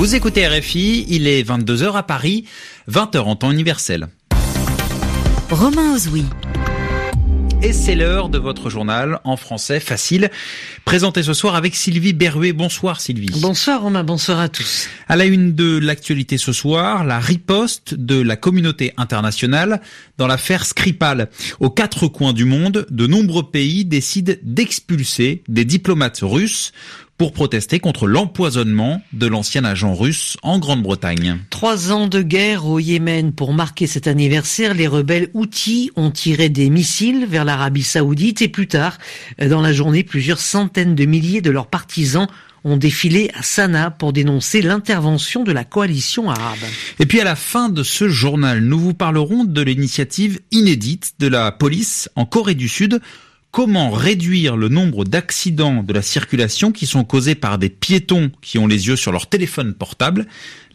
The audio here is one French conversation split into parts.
Vous écoutez RFI, il est 22h à Paris, 20h en temps universel. Romain Ozoui. Et c'est l'heure de votre journal en français facile, présenté ce soir avec Sylvie Berruet. Bonsoir Sylvie. Bonsoir Romain, bonsoir à tous. À la une de l'actualité ce soir, la riposte de la communauté internationale dans l'affaire Skripal. Aux quatre coins du monde, de nombreux pays décident d'expulser des diplomates russes pour protester contre l'empoisonnement de l'ancien agent russe en Grande-Bretagne. Trois ans de guerre au Yémen. Pour marquer cet anniversaire, les rebelles Houthis ont tiré des missiles vers l'Arabie saoudite et plus tard, dans la journée, plusieurs centaines de milliers de leurs partisans ont défilé à Sanaa pour dénoncer l'intervention de la coalition arabe. Et puis à la fin de ce journal, nous vous parlerons de l'initiative inédite de la police en Corée du Sud comment réduire le nombre d'accidents de la circulation qui sont causés par des piétons qui ont les yeux sur leur téléphone portable?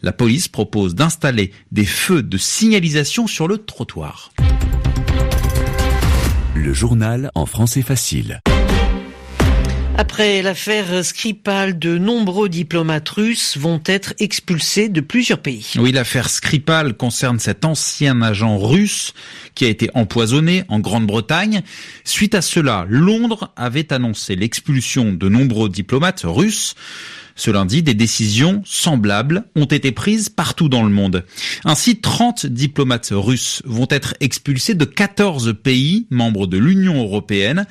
La police propose d'installer des feux de signalisation sur le trottoir. Le journal en français facile. Après l'affaire Skripal, de nombreux diplomates russes vont être expulsés de plusieurs pays. Oui, l'affaire Skripal concerne cet ancien agent russe qui a été empoisonné en Grande-Bretagne. Suite à cela, Londres avait annoncé l'expulsion de nombreux diplomates russes. Ce lundi, des décisions semblables ont été prises partout dans le monde. Ainsi, 30 diplomates russes vont être expulsés de 14 pays membres de l'Union européenne.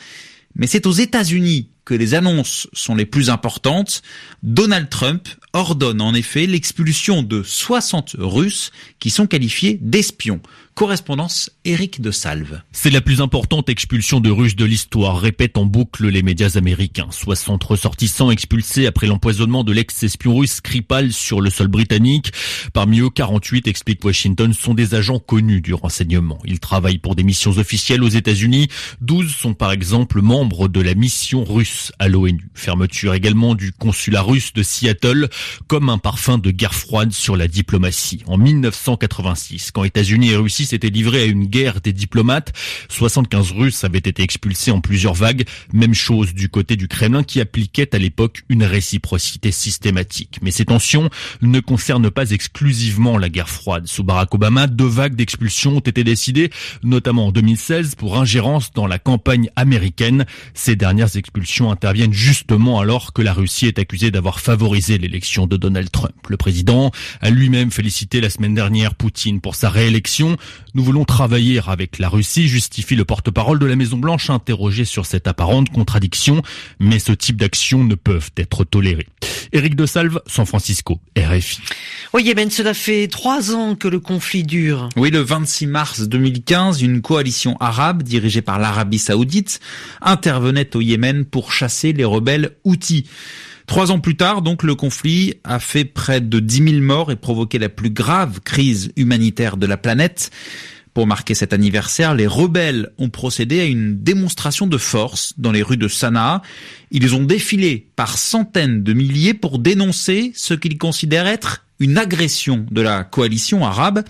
Mais c'est aux États-Unis que les annonces sont les plus importantes. Donald Trump ordonne en effet l'expulsion de 60 Russes qui sont qualifiés d'espions. Correspondance Eric de Salve. C'est la plus importante expulsion de Russes de l'histoire, répètent en boucle les médias américains. 60 ressortissants expulsés après l'empoisonnement de l'ex-espion russe Skripal sur le sol britannique. Parmi eux, 48, explique Washington, sont des agents connus du renseignement. Ils travaillent pour des missions officielles aux États-Unis. 12 sont par exemple membres de la mission russe à l'ONU. Fermeture également du consulat russe de Seattle comme un parfum de guerre froide sur la diplomatie. En 1986, quand États-Unis et Russie s'étaient livrés à une guerre des diplomates, 75 Russes avaient été expulsés en plusieurs vagues. Même chose du côté du Kremlin qui appliquait à l'époque une réciprocité systématique. Mais ces tensions ne concernent pas exclusivement la guerre froide. Sous Barack Obama, deux vagues d'expulsions ont été décidées, notamment en 2016 pour ingérence dans la campagne américaine. Ces dernières expulsions interviennent justement alors que la Russie est accusée d'avoir favorisé l'élection de Donald Trump. Le président a lui-même félicité la semaine dernière Poutine pour sa réélection. Nous voulons travailler avec la Russie, justifie le porte-parole de la Maison-Blanche interrogé sur cette apparente contradiction, mais ce type d'actions ne peuvent être tolérées. Éric de Salve, San Francisco, RFI. Au Yémen, cela fait trois ans que le conflit dure. Oui, le 26 mars 2015, une coalition arabe dirigée par l'Arabie saoudite intervenait au Yémen pour chasser les rebelles Houthis. Trois ans plus tard, donc, le conflit a fait près de 10 000 morts et provoqué la plus grave crise humanitaire de la planète. Pour marquer cet anniversaire, les rebelles ont procédé à une démonstration de force dans les rues de Sanaa. Ils ont défilé par centaines de milliers pour dénoncer ce qu'ils considèrent être une agression de la coalition arabe.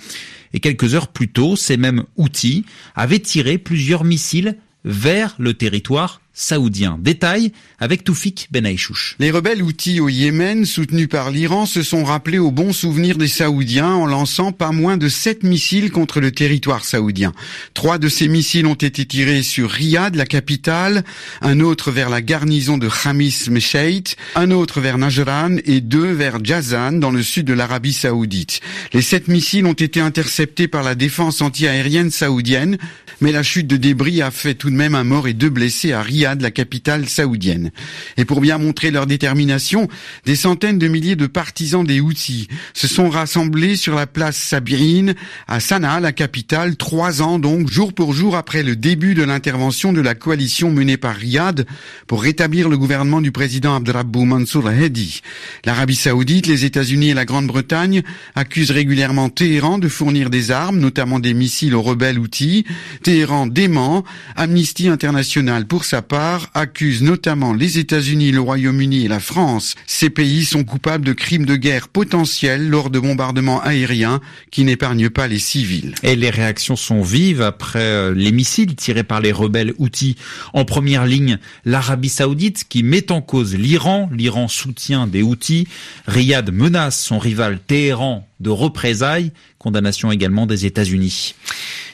Et quelques heures plus tôt, ces mêmes outils avaient tiré plusieurs missiles vers le territoire saoudien. Détail avec Toufik Benaïchouch. Les rebelles outils au Yémen, soutenus par l'Iran, se sont rappelés au bon souvenir des Saoudiens en lançant pas moins de sept missiles contre le territoire saoudien. Trois de ces missiles ont été tirés sur Riyad, la capitale, un autre vers la garnison de Khamis Mesheit, un autre vers Najran et deux vers Jazan dans le sud de l'Arabie saoudite. Les sept missiles ont été interceptés par la défense antiaérienne saoudienne, mais la chute de débris a fait tout de même un mort et deux blessés à Riyad de la capitale saoudienne. Et pour bien montrer leur détermination, des centaines de milliers de partisans des Houthis se sont rassemblés sur la place Sabirine à Sanaa, la capitale, trois ans donc, jour pour jour après le début de l'intervention de la coalition menée par Riyad pour rétablir le gouvernement du président Abdrabou Mansour Hedi. L'Arabie saoudite, les États-Unis et la Grande-Bretagne accusent régulièrement Téhéran de fournir des armes, notamment des missiles aux rebelles Houthis. Téhéran dément. Amnesty International, pour sa part, part, accuse notamment les États-Unis, le Royaume-Uni et la France. Ces pays sont coupables de crimes de guerre potentiels lors de bombardements aériens qui n'épargnent pas les civils. Et les réactions sont vives après euh, les missiles tirés par les rebelles Houthis. En première ligne, l'Arabie Saoudite qui met en cause l'Iran. L'Iran soutient des Houthis. Riyad menace son rival Téhéran de représailles. Condamnation également des États-Unis.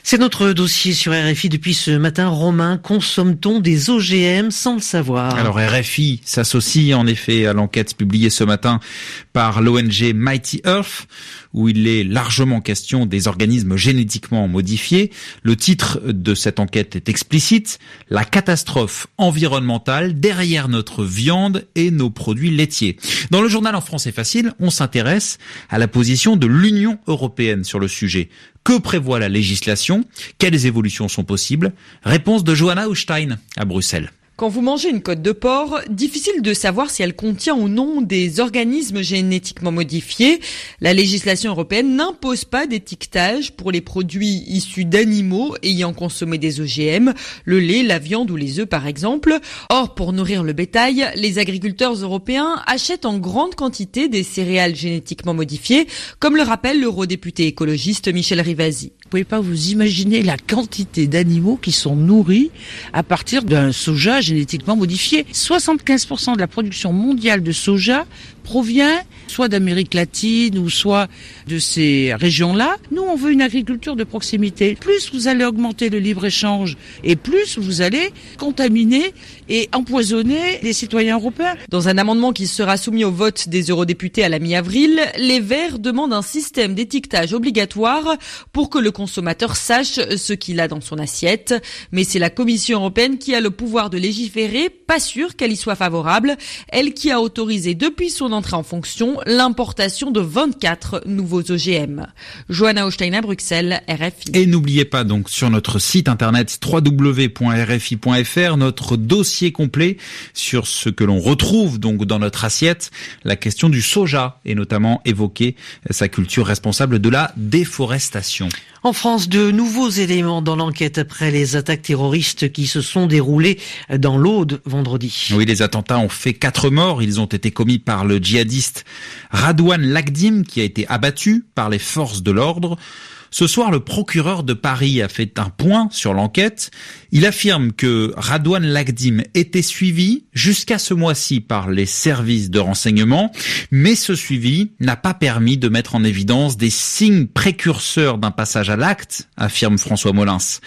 C'est notre dossier sur RFI depuis ce matin. Romain, consomme-t-on des OGM sans le savoir? Alors RFI s'associe en effet à l'enquête publiée ce matin par l'ONG Mighty Earth où il est largement question des organismes génétiquement modifiés. Le titre de cette enquête est explicite, la catastrophe environnementale derrière notre viande et nos produits laitiers. Dans le journal En français facile, on s'intéresse à la position de l'Union européenne sur le sujet. Que prévoit la législation? Quelles évolutions sont possibles? Réponse de Johanna Austein à Bruxelles. Quand vous mangez une côte de porc, difficile de savoir si elle contient ou non des organismes génétiquement modifiés. La législation européenne n'impose pas d'étiquetage pour les produits issus d'animaux ayant consommé des OGM, le lait, la viande ou les œufs par exemple. Or, pour nourrir le bétail, les agriculteurs européens achètent en grande quantité des céréales génétiquement modifiées, comme le rappelle l'eurodéputé écologiste Michel Rivasi. Vous pouvez pas vous imaginer la quantité d'animaux qui sont nourris à partir d'un soja génétiquement modifié. 75% de la production mondiale de soja provient soit d'Amérique latine ou soit de ces régions-là. Nous, on veut une agriculture de proximité. Plus vous allez augmenter le libre-échange et plus vous allez contaminer et empoisonner les citoyens européens. Dans un amendement qui sera soumis au vote des eurodéputés à la mi-avril, les Verts demandent un système d'étiquetage obligatoire pour que le consommateur sache ce qu'il a dans son assiette. Mais c'est la Commission européenne qui a le pouvoir de légiférer, pas sûr qu'elle y soit favorable, elle qui a autorisé depuis son entrée en fonction l'importation de 24 nouveaux OGM. Johanna Hochstein Bruxelles, RFI. Et n'oubliez pas donc sur notre site internet www.rfi.fr notre dossier complet sur ce que l'on retrouve donc dans notre assiette. La question du soja est notamment évoquée, sa culture responsable de la déforestation. En France, de nouveaux éléments dans l'enquête après les attaques terroristes qui se sont déroulées dans l'Aude vendredi. Oui, les attentats ont fait quatre morts. Ils ont été commis par le djihadiste Radouane Lagdim qui a été abattu par les forces de l'ordre. Ce soir, le procureur de Paris a fait un point sur l'enquête. Il affirme que Radouane Lagdim était suivi jusqu'à ce mois-ci par les services de renseignement, mais ce suivi n'a pas permis de mettre en évidence des signes précurseurs d'un passage à l'acte, affirme François Molins.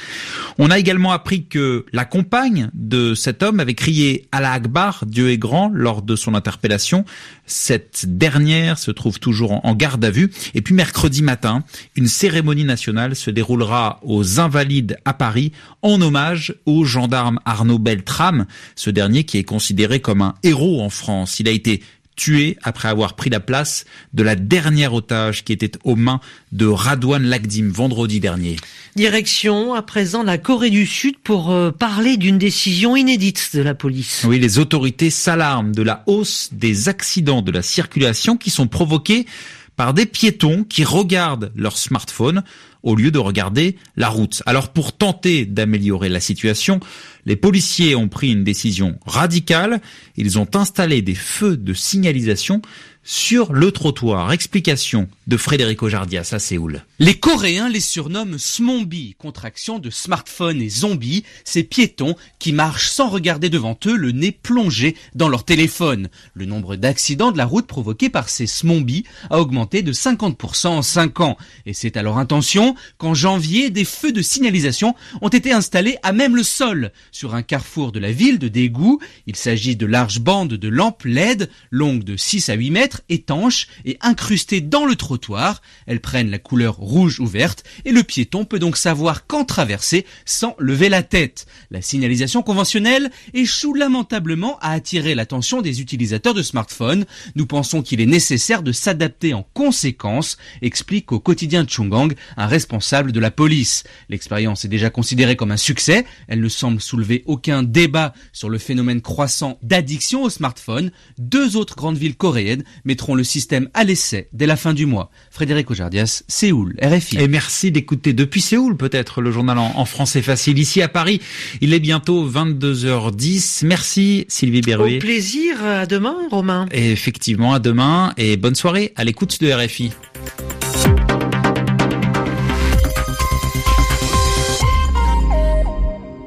On a également appris que la compagne de cet homme avait crié Allah Akbar, Dieu est grand, lors de son interpellation. Cette dernière se trouve toujours en garde à vue. Et puis mercredi matin, une cérémonie nationale se déroulera aux Invalides à Paris en hommage au gendarme Arnaud Beltrame, ce dernier qui est considéré comme un héros en France. Il a été tué après avoir pris la place de la dernière otage qui était aux mains de Radouane Lagdim vendredi dernier. Direction à présent la Corée du Sud pour euh, parler d'une décision inédite de la police. Oui, les autorités s'alarment de la hausse des accidents de la circulation qui sont provoqués par des piétons qui regardent leur smartphone au lieu de regarder la route. Alors pour tenter d'améliorer la situation, les policiers ont pris une décision radicale. Ils ont installé des feux de signalisation sur le trottoir. Explication de Frédéric Ojardias à Séoul. Les Coréens les surnomment Smombi, contraction de smartphone et zombie, ces piétons qui marchent sans regarder devant eux, le nez plongé dans leur téléphone. Le nombre d'accidents de la route provoqués par ces Smombi a augmenté de 50% en 5 ans. Et c'est à leur intention qu'en janvier, des feux de signalisation ont été installés à même le sol, sur un carrefour de la ville de Daegu. Il s'agit de larges bandes de lampes LED, longues de 6 à 8 mètres, étanches et incrustées dans le trottoir. Elles prennent la couleur rouge ou verte et le piéton peut donc savoir quand traverser sans lever la tête. La signalisation conventionnelle échoue lamentablement à attirer l'attention des utilisateurs de smartphones. Nous pensons qu'il est nécessaire de s'adapter en conséquence, explique au quotidien Chungang un responsable de la police. L'expérience est déjà considérée comme un succès. Soulevé aucun débat sur le phénomène croissant d'addiction au smartphone. Deux autres grandes villes coréennes mettront le système à l'essai dès la fin du mois. Frédéric Ojardias, Séoul, RFI. Et merci d'écouter depuis Séoul peut-être le journal en, français facile. Ici à Paris, il est bientôt 22h10. Merci Sylvie Berruet. Au plaisir, à demain Romain. Et effectivement, à demain et bonne soirée à l'écoute de RFI.